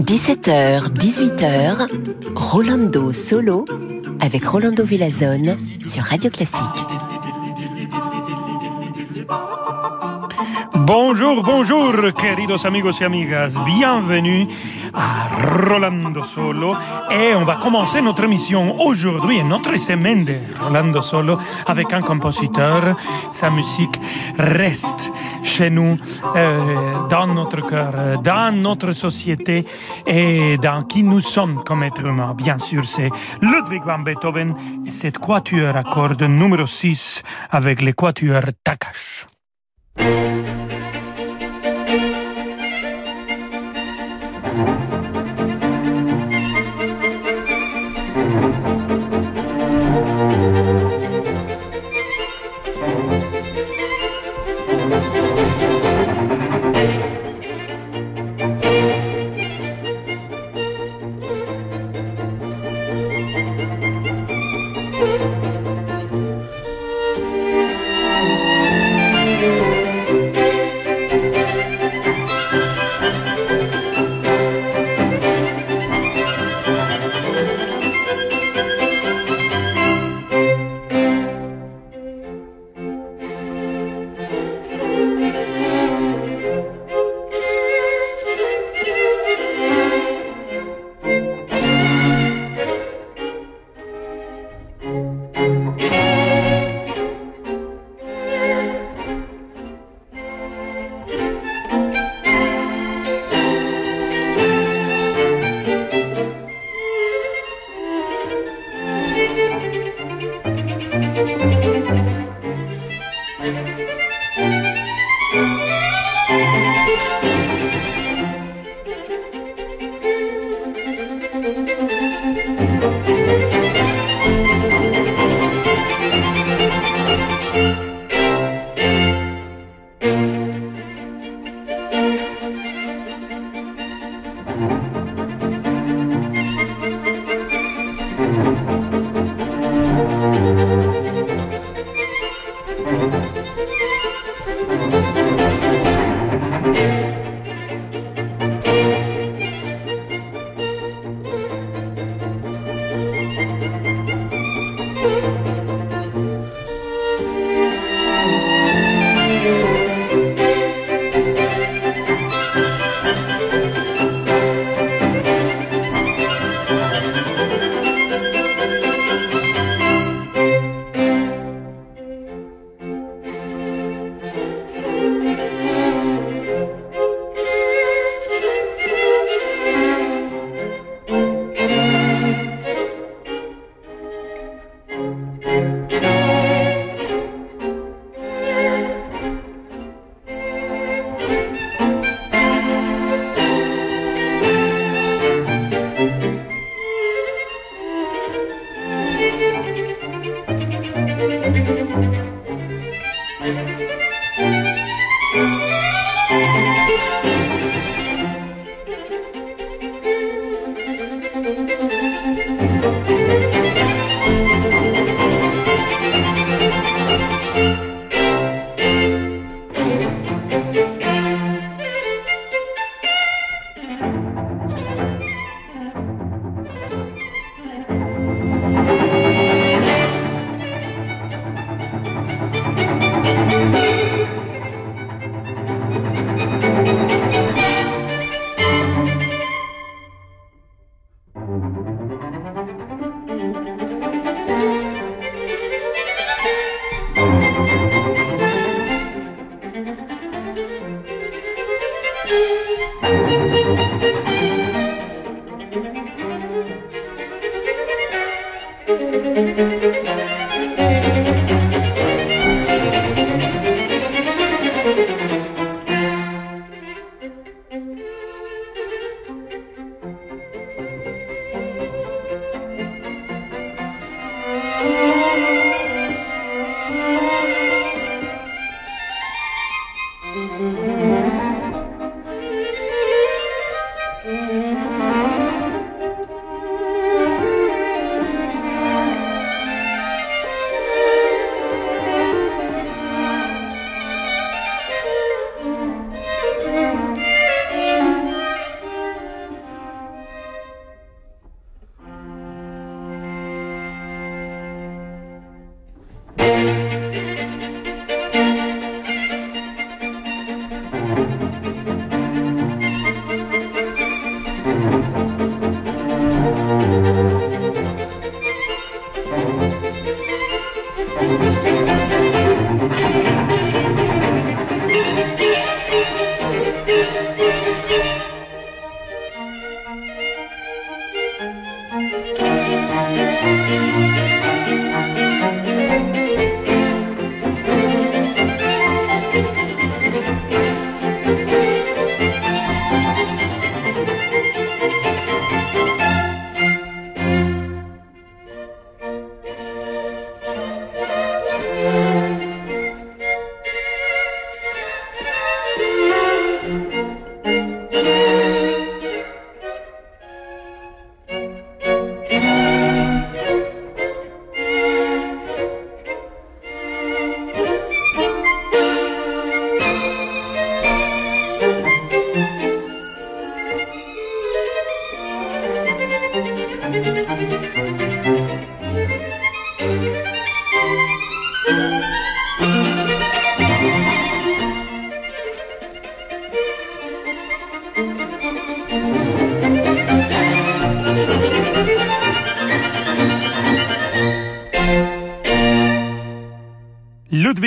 17h, 18h, Rolando Solo avec Rolando Villazone sur Radio Classique. Bonjour, bonjour, queridos amigos y amigas. Bienvenue à Rolando Solo. Et on va commencer notre émission aujourd'hui, notre semaine de Rolando Solo, avec un compositeur. Sa musique reste chez nous, euh, dans notre cœur, dans notre société et dans qui nous sommes comme êtres humains. Bien sûr, c'est Ludwig van Beethoven et cette quatuor à cordes numéro 6 avec les quatuors Takash.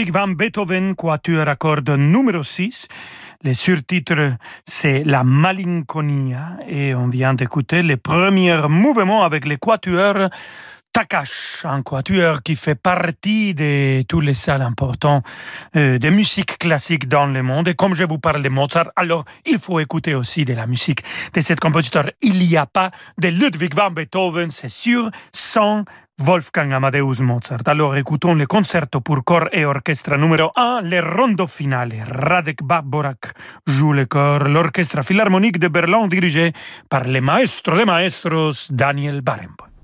Van Beethoven, quatuor à cordes numéro 6. Le surtitre, c'est La Malinconia et on vient d'écouter les premiers mouvements avec les quatuors Takash, un quatuor qui fait partie de tous les salles importants euh, de musique classique dans le monde. Et comme je vous parle de Mozart, alors il faut écouter aussi de la musique de cet compositeur. Il n'y a pas de Ludwig van Beethoven, c'est sûr, sans Wolfgang Amadeus Mozart. Alors écoutons le concerto pour corps et orchestre numéro 1, le rondo finale. Radek Baborak joue le corps, l'orchestre philharmonique de Berlin dirigé par le maestro de maestros Daniel Barenboim.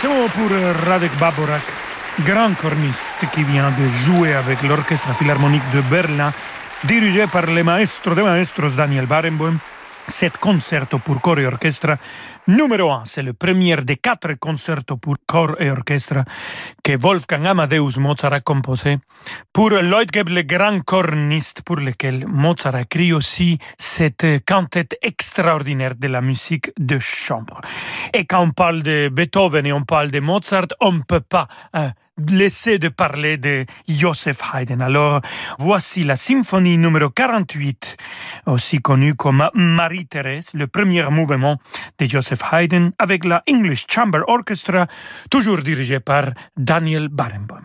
Applaudissements pour Radek Baborak, grand corniste qui vient de jouer avec l'Orchestre Philharmonique de Berlin, dirigé par le maestro de maestros Daniel Barenboim. Cet concerto pour corps et orchestre numéro un. C'est le premier des quatre concertos pour corps et orchestre que Wolfgang Amadeus Mozart a composé pour Leutgeb, le grand corniste pour lequel Mozart a écrit aussi cette cantate extraordinaire de la musique de chambre. Et quand on parle de Beethoven et on parle de Mozart, on ne peut pas euh, laisser de parler de Joseph Haydn. Alors, voici la symphonie numéro 48, aussi connue comme Marie-Thérèse, le premier mouvement de Joseph Haydn avec la English Chamber Orchestra, toujours dirigé par Daniel Barenboim.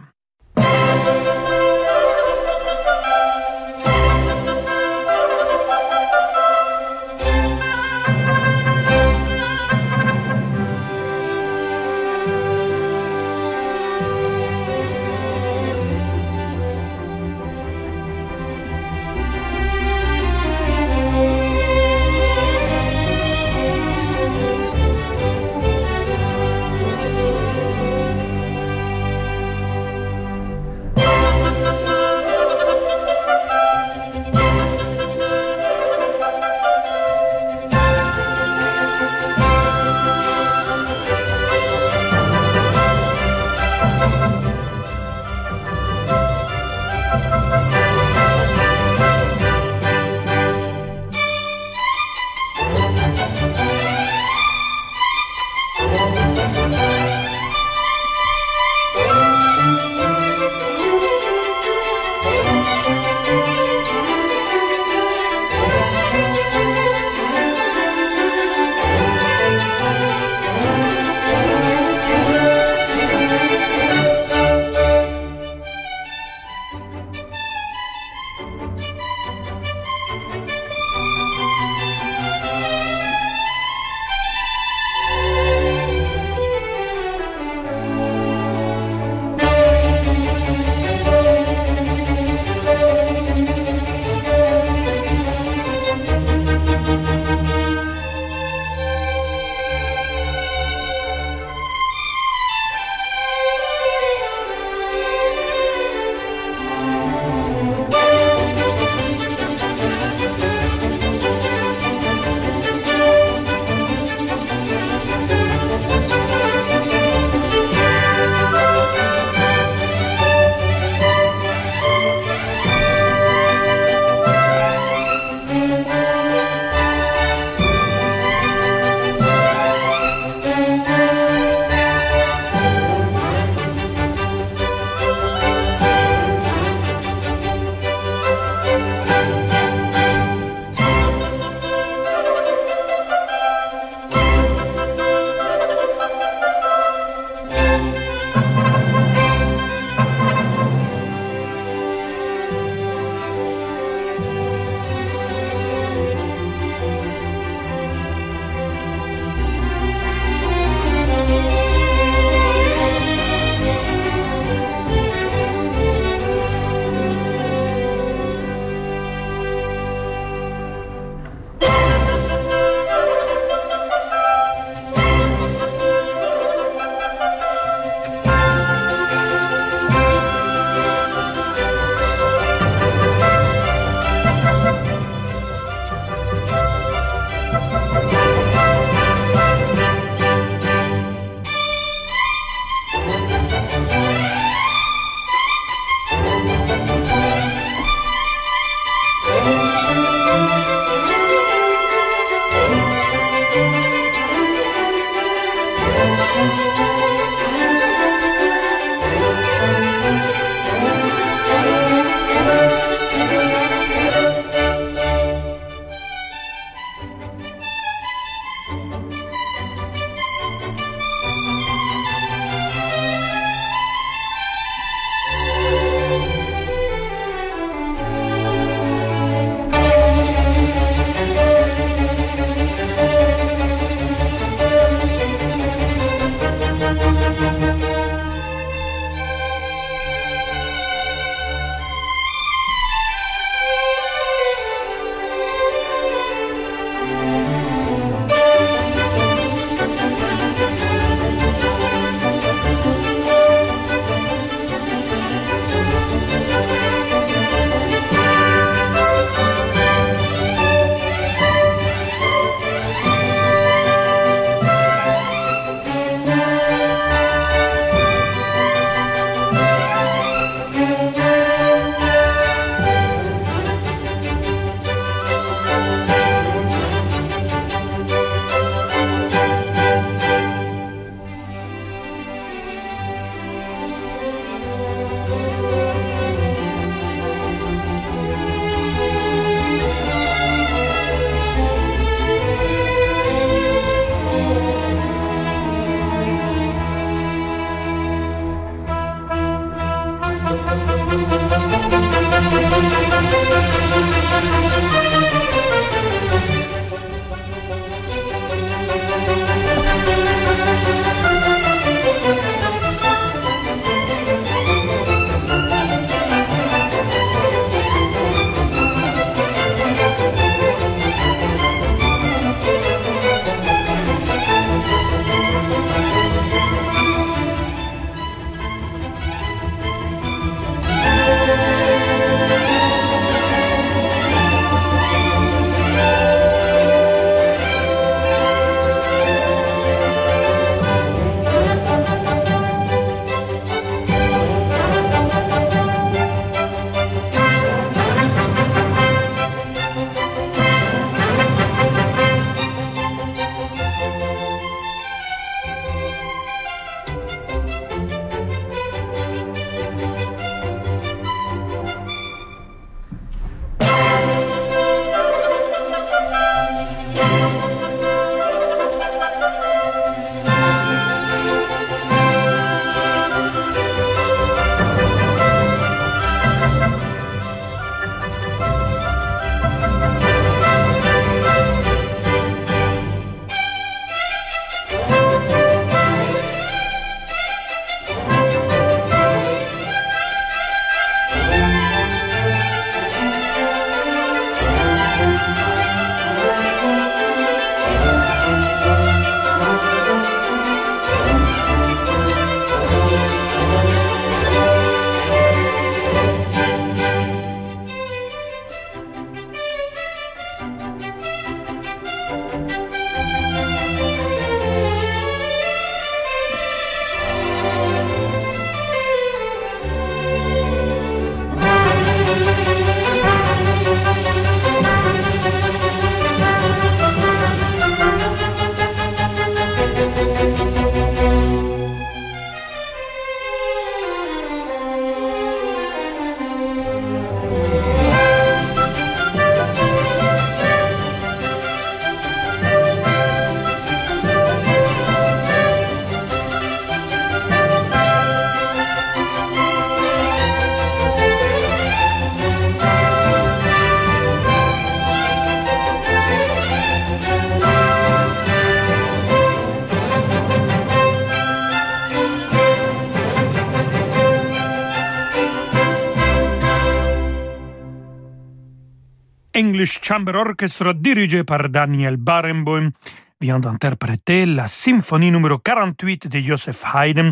English Chamber Orchestra dirigé par Daniel Barenboim vient d'interpréter la symphonie numéro 48 de Joseph Haydn.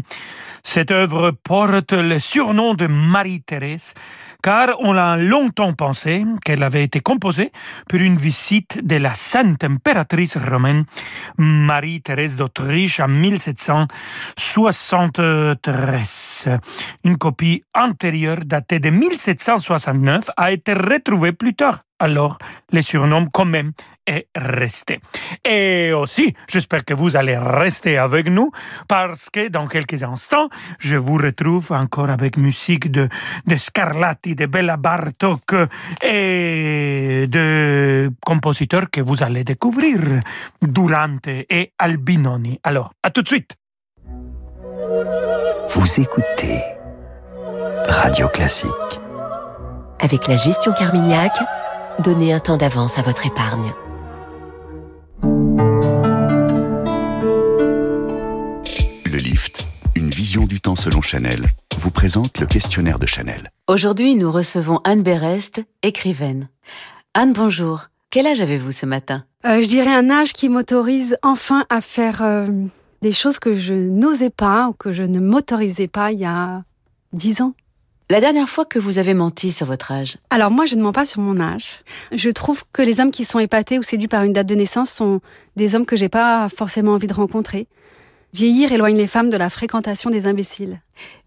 Cette œuvre porte le surnom de Marie-Thérèse car on a longtemps pensé qu'elle avait été composée pour une visite de la sainte impératrice romaine Marie-Thérèse d'Autriche en 1773. Une copie antérieure datée de 1769 a été retrouvée plus tard alors le surnom quand même est resté. Et aussi, j'espère que vous allez rester avec nous parce que dans quelques instants, je vous retrouve encore avec musique de, de Scarlatti, de Bella Bartok et de compositeurs que vous allez découvrir, Durante et Albinoni. Alors, à tout de suite. Vous écoutez Radio Classique. Avec la gestion Carmignac, donnez un temps d'avance à votre épargne. Le lift, une vision du temps selon Chanel, vous présente le questionnaire de Chanel. Aujourd'hui, nous recevons Anne Berest, écrivaine. Anne, bonjour. Quel âge avez-vous ce matin? Euh, Je dirais un âge qui m'autorise enfin à faire euh, des choses que je n'osais pas ou que je ne m'autorisais pas il y a dix ans. La dernière fois que vous avez menti sur votre âge Alors moi, je ne mens pas sur mon âge. Je trouve que les hommes qui sont épatés ou séduits par une date de naissance sont des hommes que j'ai pas forcément envie de rencontrer. Vieillir éloigne les femmes de la fréquentation des imbéciles.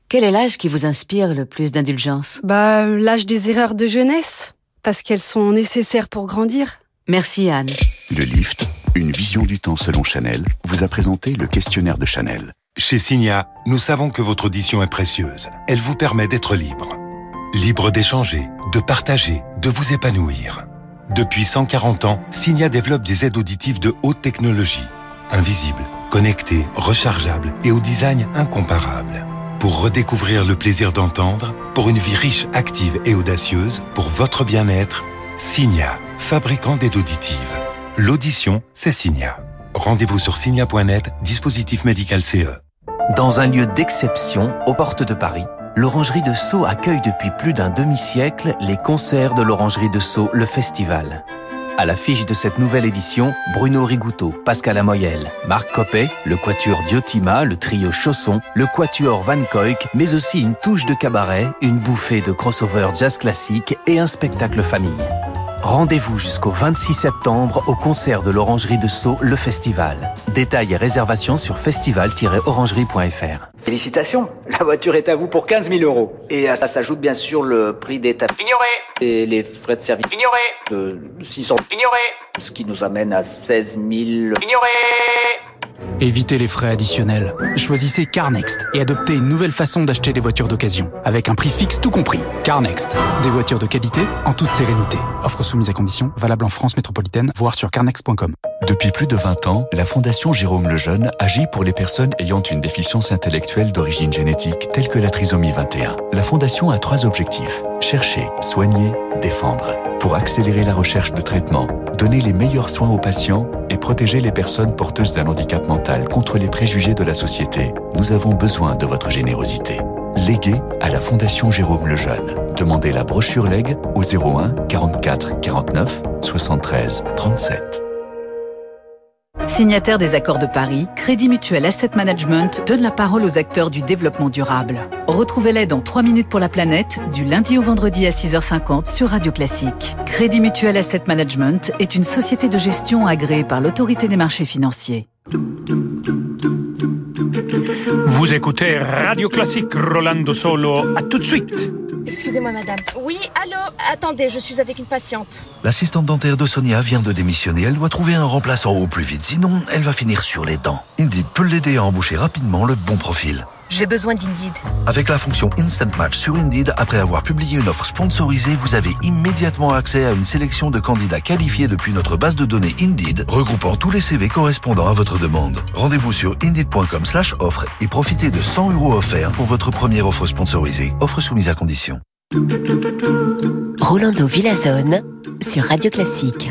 Quel est l'âge qui vous inspire le plus d'indulgence Bah, l'âge des erreurs de jeunesse, parce qu'elles sont nécessaires pour grandir. Merci Anne. Le lift, une vision du temps selon Chanel, vous a présenté le questionnaire de Chanel. Chez Signa, nous savons que votre audition est précieuse. Elle vous permet d'être libre. Libre d'échanger, de partager, de vous épanouir. Depuis 140 ans, Signa développe des aides auditives de haute technologie, invisibles, connectées, rechargeables et au design incomparable. Pour redécouvrir le plaisir d'entendre, pour une vie riche, active et audacieuse, pour votre bien-être, Signa, fabricant d'aides auditives. L'audition, c'est Signa. Rendez-vous sur signa.net, dispositif médical CE. Dans un lieu d'exception, aux portes de Paris, l'Orangerie de Sceaux accueille depuis plus d'un demi-siècle les concerts de l'Orangerie de Sceaux, le festival. À l'affiche de cette nouvelle édition, Bruno Rigouteau, Pascal Amoyel, Marc Coppet, le quatuor Diotima, le trio Chausson, le quatuor Van Koyk, mais aussi une touche de cabaret, une bouffée de crossover jazz classique et un spectacle famille. Rendez-vous jusqu'au 26 septembre au concert de l'Orangerie de Sceaux, le festival. Détails et réservations sur festival-orangerie.fr. Félicitations, la voiture est à vous pour 15 000 euros. Et à ça s'ajoute bien sûr le prix des tapis. Ignoré. Et les frais de service. Ignoré. De 600. Ignoré. Ce qui nous amène à 16 000. Ignoré. Évitez les frais additionnels. Choisissez CarNext et adoptez une nouvelle façon d'acheter des voitures d'occasion, avec un prix fixe tout compris. CarNext, des voitures de qualité en toute sérénité. Offre soumise à conditions, valable en France métropolitaine, voire sur carnext.com. Depuis plus de 20 ans, la Fondation Jérôme Lejeune agit pour les personnes ayant une déficience intellectuelle d'origine génétique, telle que la trisomie 21. La Fondation a trois objectifs. Chercher, soigner, défendre. Pour accélérer la recherche de traitement, donner les meilleurs soins aux patients et protéger les personnes porteuses d'un handicap mental contre les préjugés de la société, nous avons besoin de votre générosité. Léguez à la Fondation Jérôme Lejeune. Demandez la brochure Leg au 01 44 49 73 37. Signataire des accords de Paris, Crédit Mutuel Asset Management donne la parole aux acteurs du développement durable. Retrouvez-les dans 3 minutes pour la planète, du lundi au vendredi à 6h50 sur Radio Classique. Crédit Mutuel Asset Management est une société de gestion agréée par l'autorité des marchés financiers. Vous écoutez Radio Classique Rolando Solo. À tout de suite. Excusez-moi, madame. Oui, allô? Attendez, je suis avec une patiente. L'assistante dentaire de Sonia vient de démissionner. Elle doit trouver un remplaçant au plus vite, sinon elle va finir sur les dents. Indeed peut l'aider à embaucher rapidement le bon profil. J'ai besoin d'Indeed. Avec la fonction Instant Match sur Indeed, après avoir publié une offre sponsorisée, vous avez immédiatement accès à une sélection de candidats qualifiés depuis notre base de données Indeed, regroupant tous les CV correspondant à votre demande. Rendez-vous sur indeed.com slash offre et profitez de 100 euros offerts pour votre première offre sponsorisée. Offre soumise à condition. Rolando Villazone sur Radio Classique.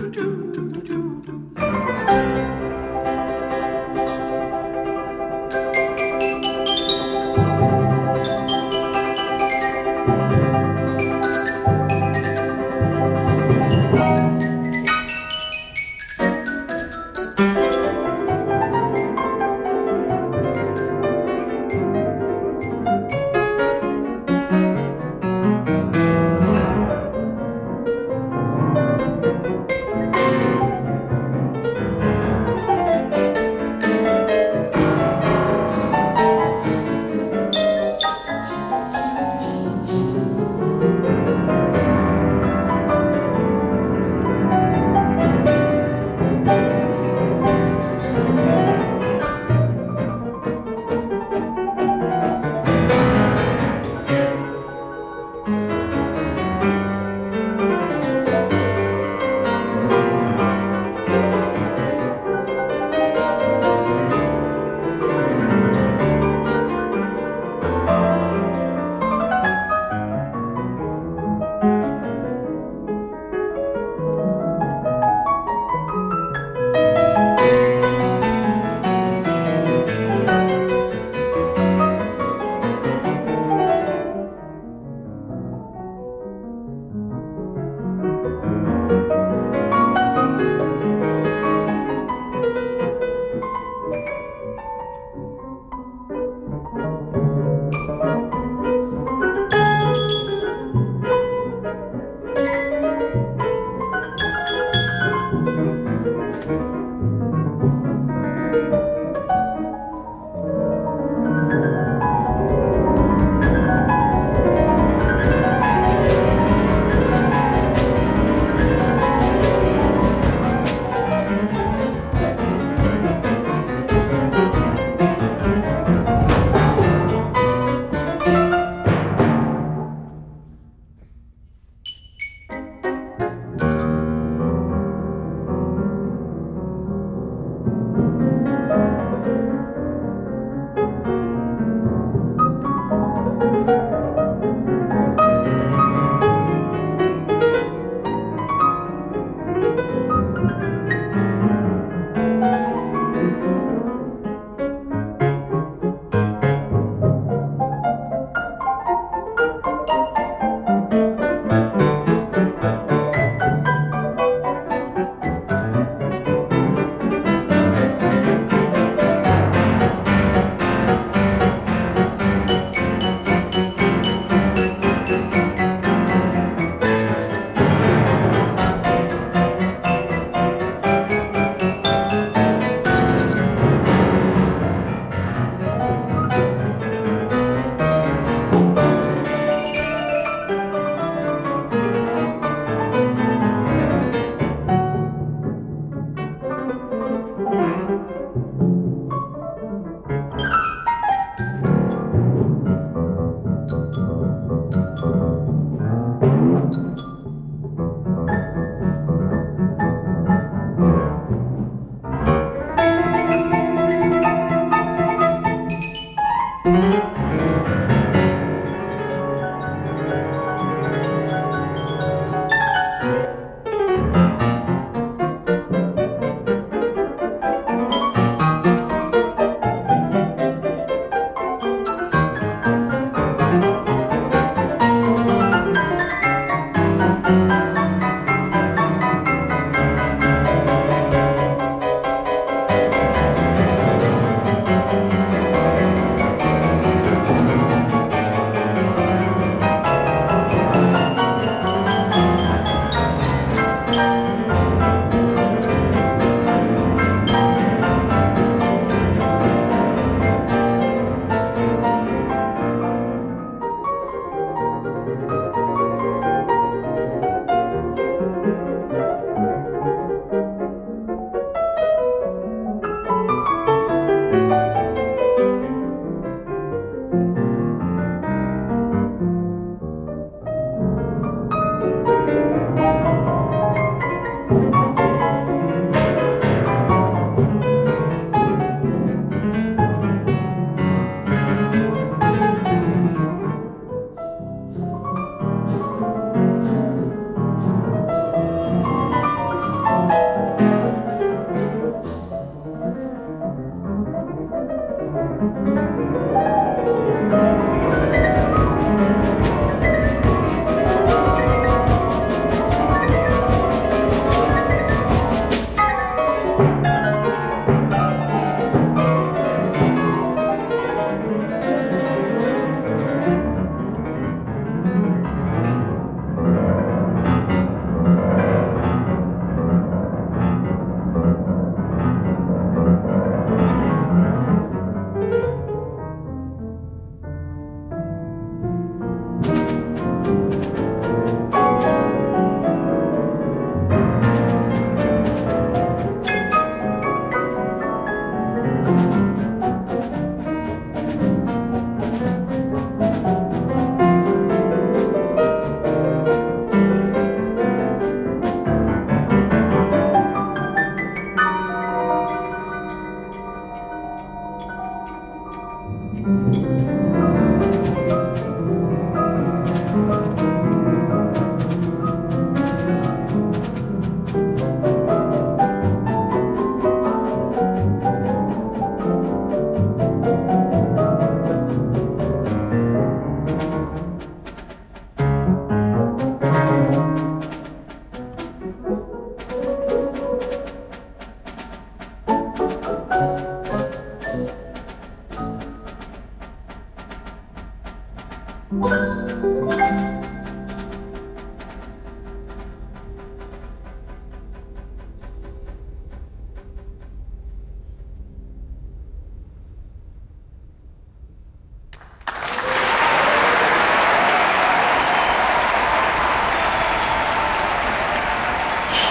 thank you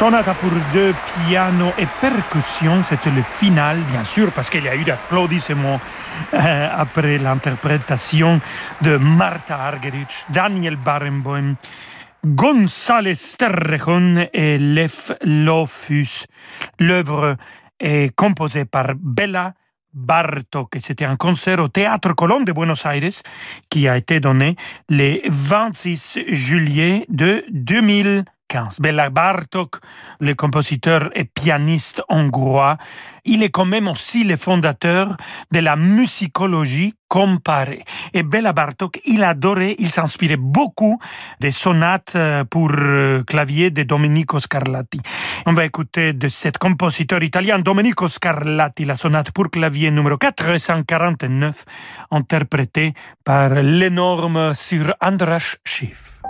Sonata pour deux pianos et percussions, c'était le final, bien sûr, parce qu'il y a eu d'applaudissements euh, après l'interprétation de Martha Argerich, Daniel Barenboim, González Terrejon et Lev Lofus. L'œuvre est composée par Bella Bartok, c'était un concert au Théâtre Colón de Buenos Aires qui a été donné le 26 juillet de 2000. Bela Bartok, le compositeur et pianiste hongrois, il est quand même aussi le fondateur de la musicologie comparée. Et Bela Bartok, il adorait, il s'inspirait beaucoup des sonates euh, pour euh, clavier de Domenico Scarlatti. On va écouter de cet compositeur italien Domenico Scarlatti la sonate pour clavier numéro 449, interprétée par l'énorme Sir Andras Schiff.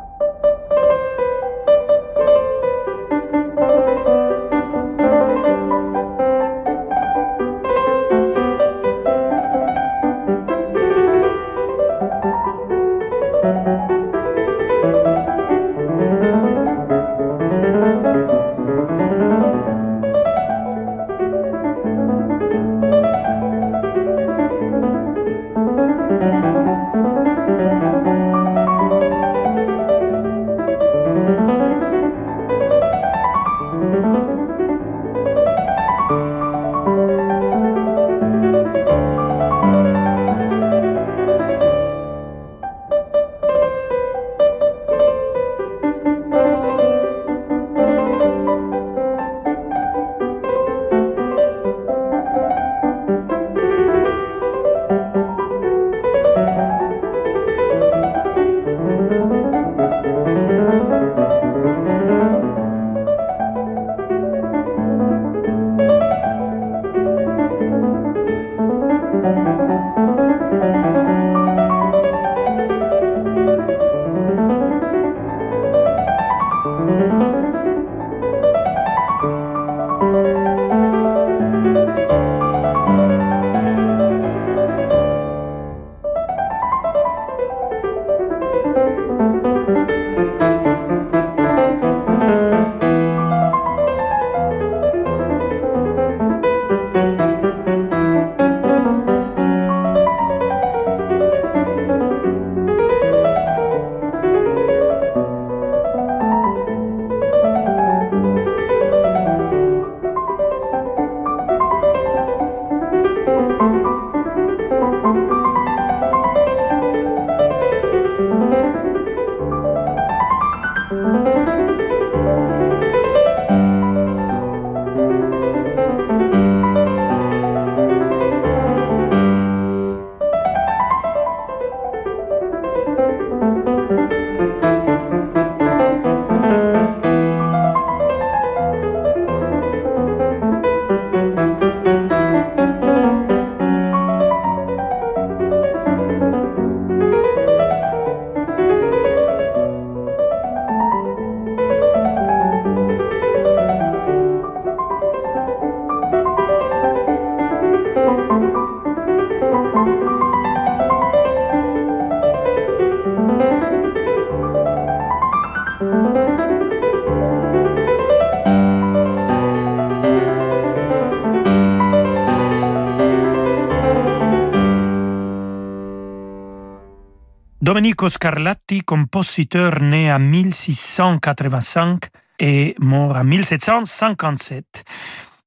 Domenico Scarlatti, compositeur né en 1685 et mort en 1757.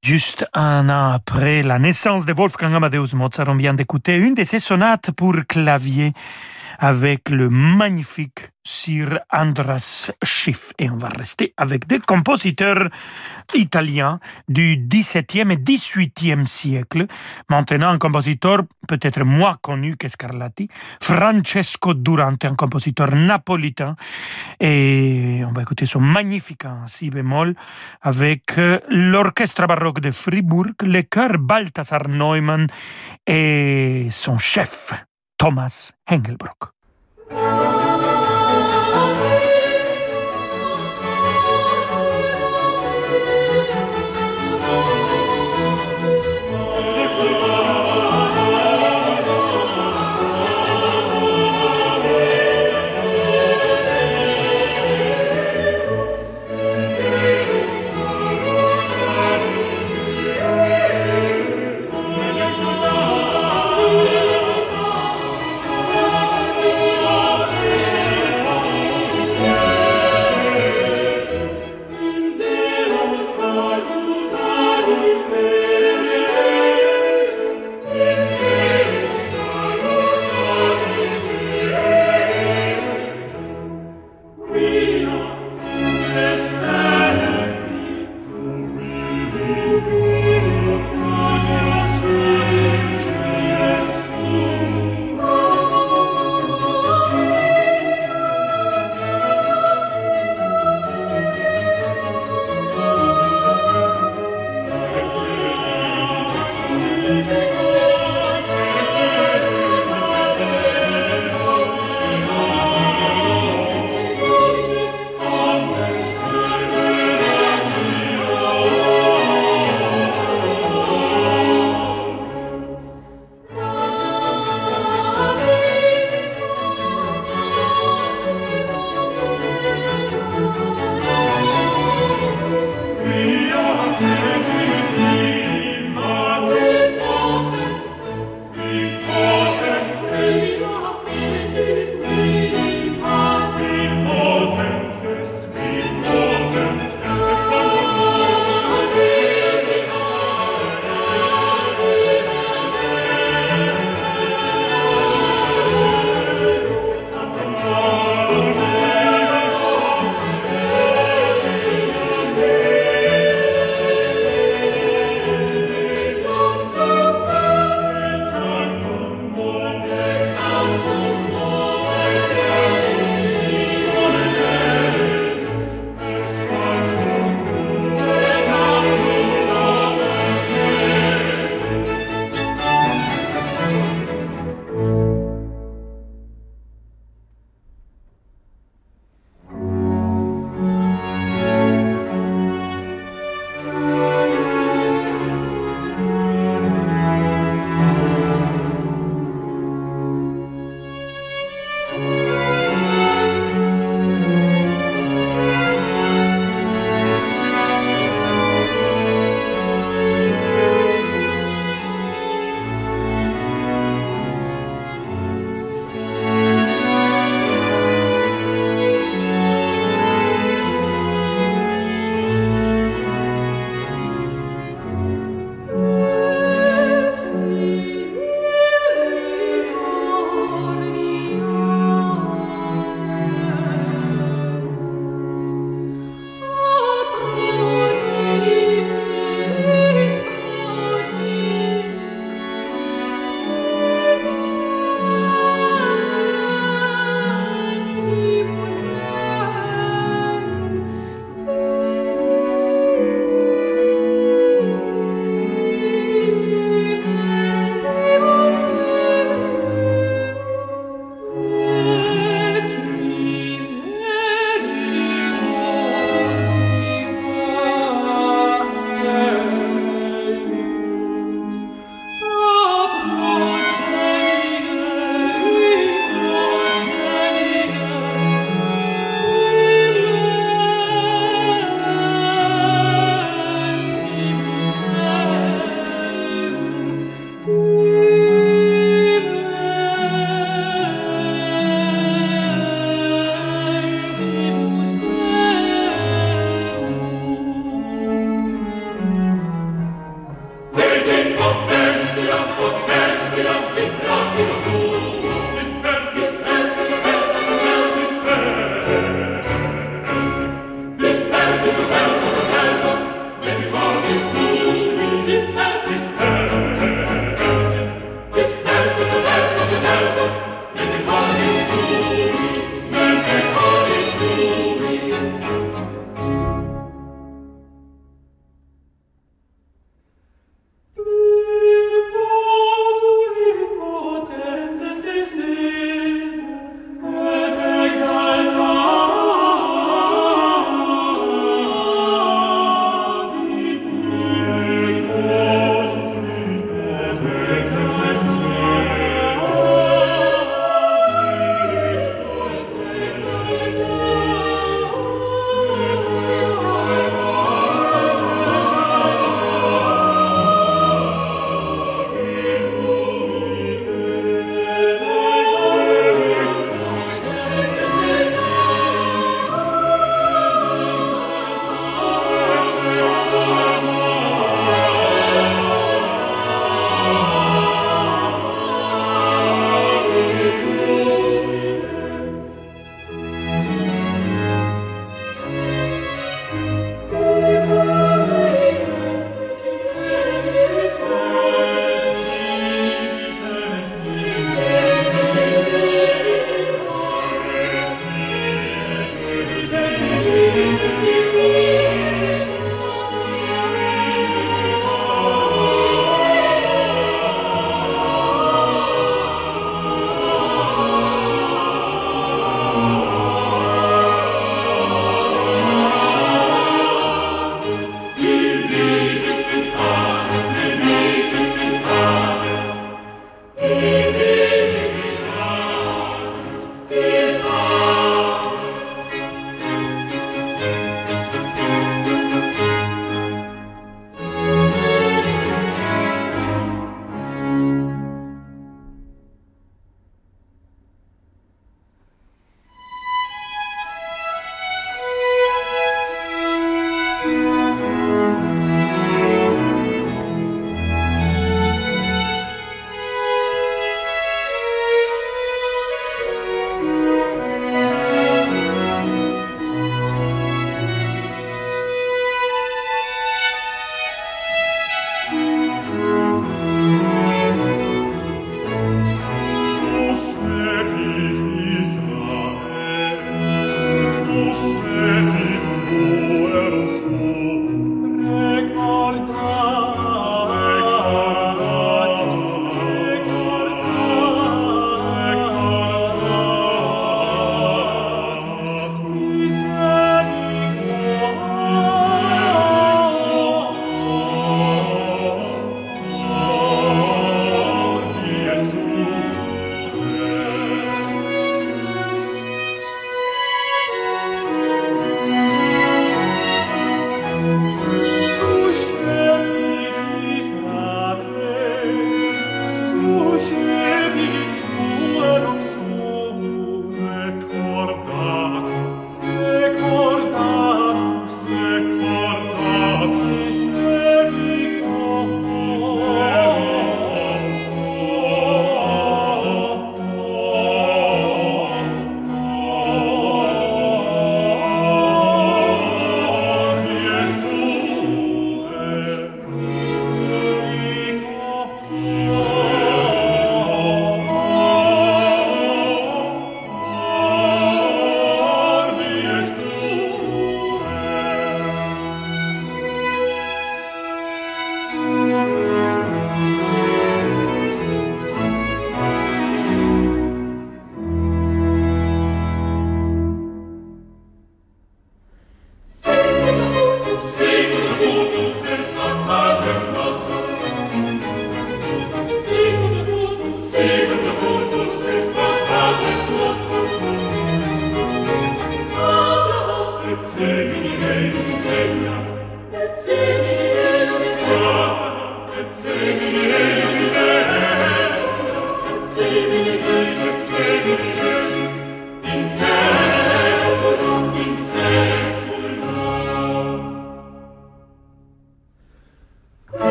Juste un an après la naissance de Wolfgang Amadeus Mozart, on vient d'écouter une de ses sonates pour clavier avec le magnifique Sir Andras Schiff. Et on va rester avec des compositeurs italiens du XVIIe et XVIIIe siècle. Maintenant, un compositeur peut-être moins connu que Scarlatti, Francesco Durante, un compositeur napolitain. Et on va écouter son magnifique si bémol avec euh, l'orchestre baroque de Fribourg, le chœur Balthasar Neumann et son chef, Thomas Hengelbrock. of God.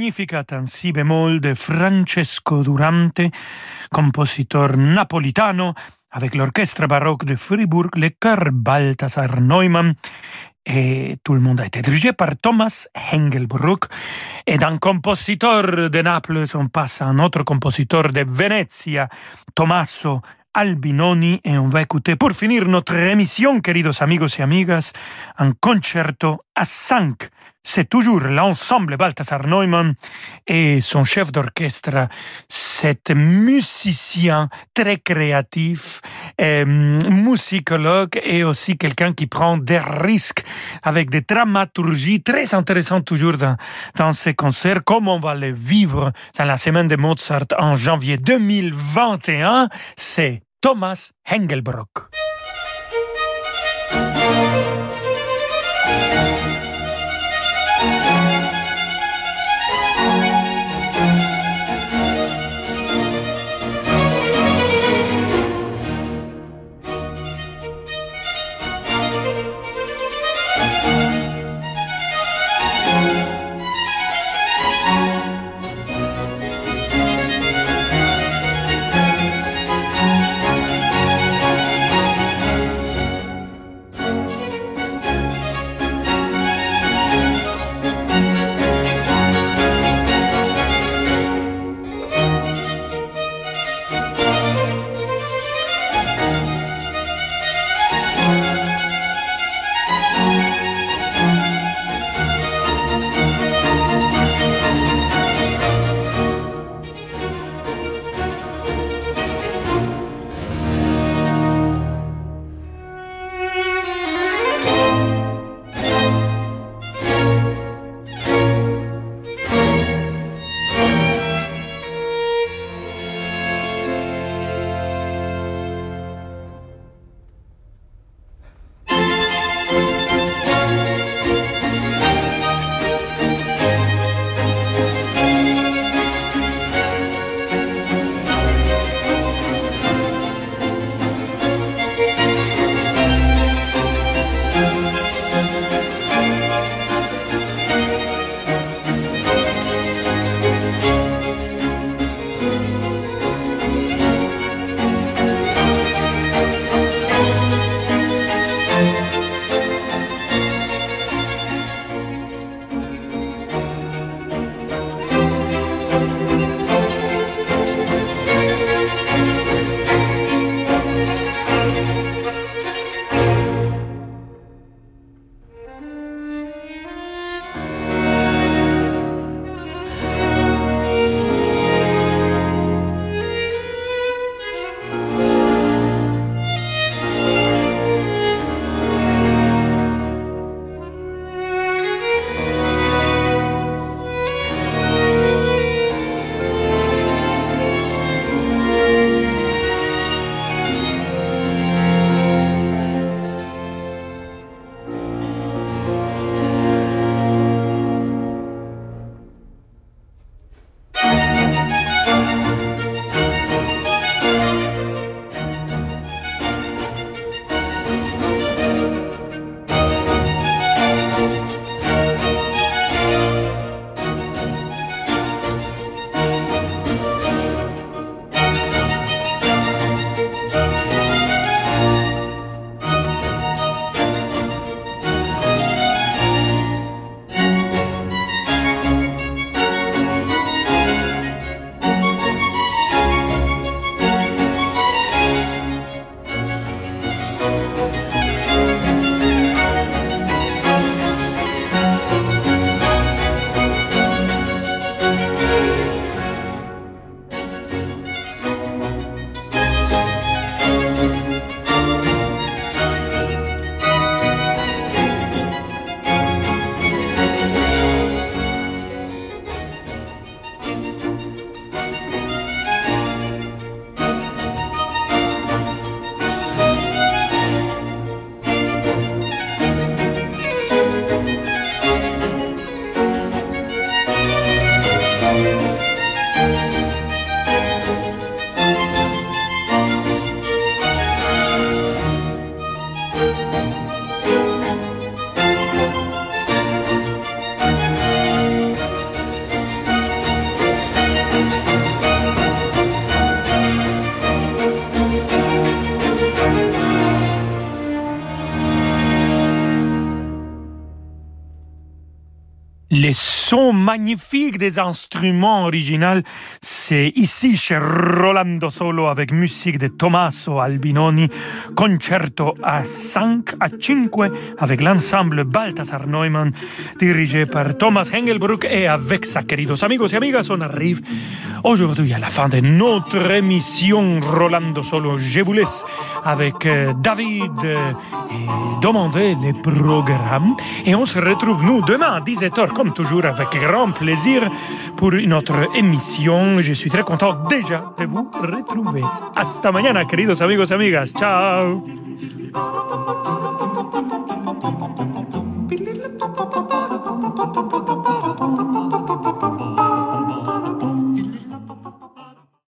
Magnificat en si bémol de Francesco Durante, compositeur napolitano, avec l'orchestre baroque de Fribourg, le chœur Balthasar Neumann, et tout le monde a été dirigé par Thomas Hengelbruck. Et d'un compositeur de Naples, on passe à un autre compositeur de Venezia, Tommaso Albinoni, et on va écouter pour finir notre émission, queridos amigos et amigas, un concerto à cinq c'est toujours l'ensemble Balthasar Neumann et son chef d'orchestre, cet musicien très créatif, euh, musicologue et aussi quelqu'un qui prend des risques avec des dramaturgies très intéressantes toujours dans, dans ces concerts, comme on va les vivre dans la semaine de Mozart en janvier 2021, c'est Thomas Hengelbrock. Sons magnifiques des instruments originaux, ici chez Rolando Solo avec musique de Tommaso Albinoni, concerto à 5 à 5 avec l'ensemble Balthasar Neumann dirigé par Thomas Hengelbruck et avec sa queridos amigos et amigas, on arrive aujourd'hui à la fin de notre émission Rolando Solo. Je vous laisse avec euh, David euh, et demander les programmes et on se retrouve nous demain à 17h comme toujours avec grand plaisir pour une autre émission. Je suis très content déjà de vous retrouver. Hasta mañana, queridos amigos y amigas. Chao.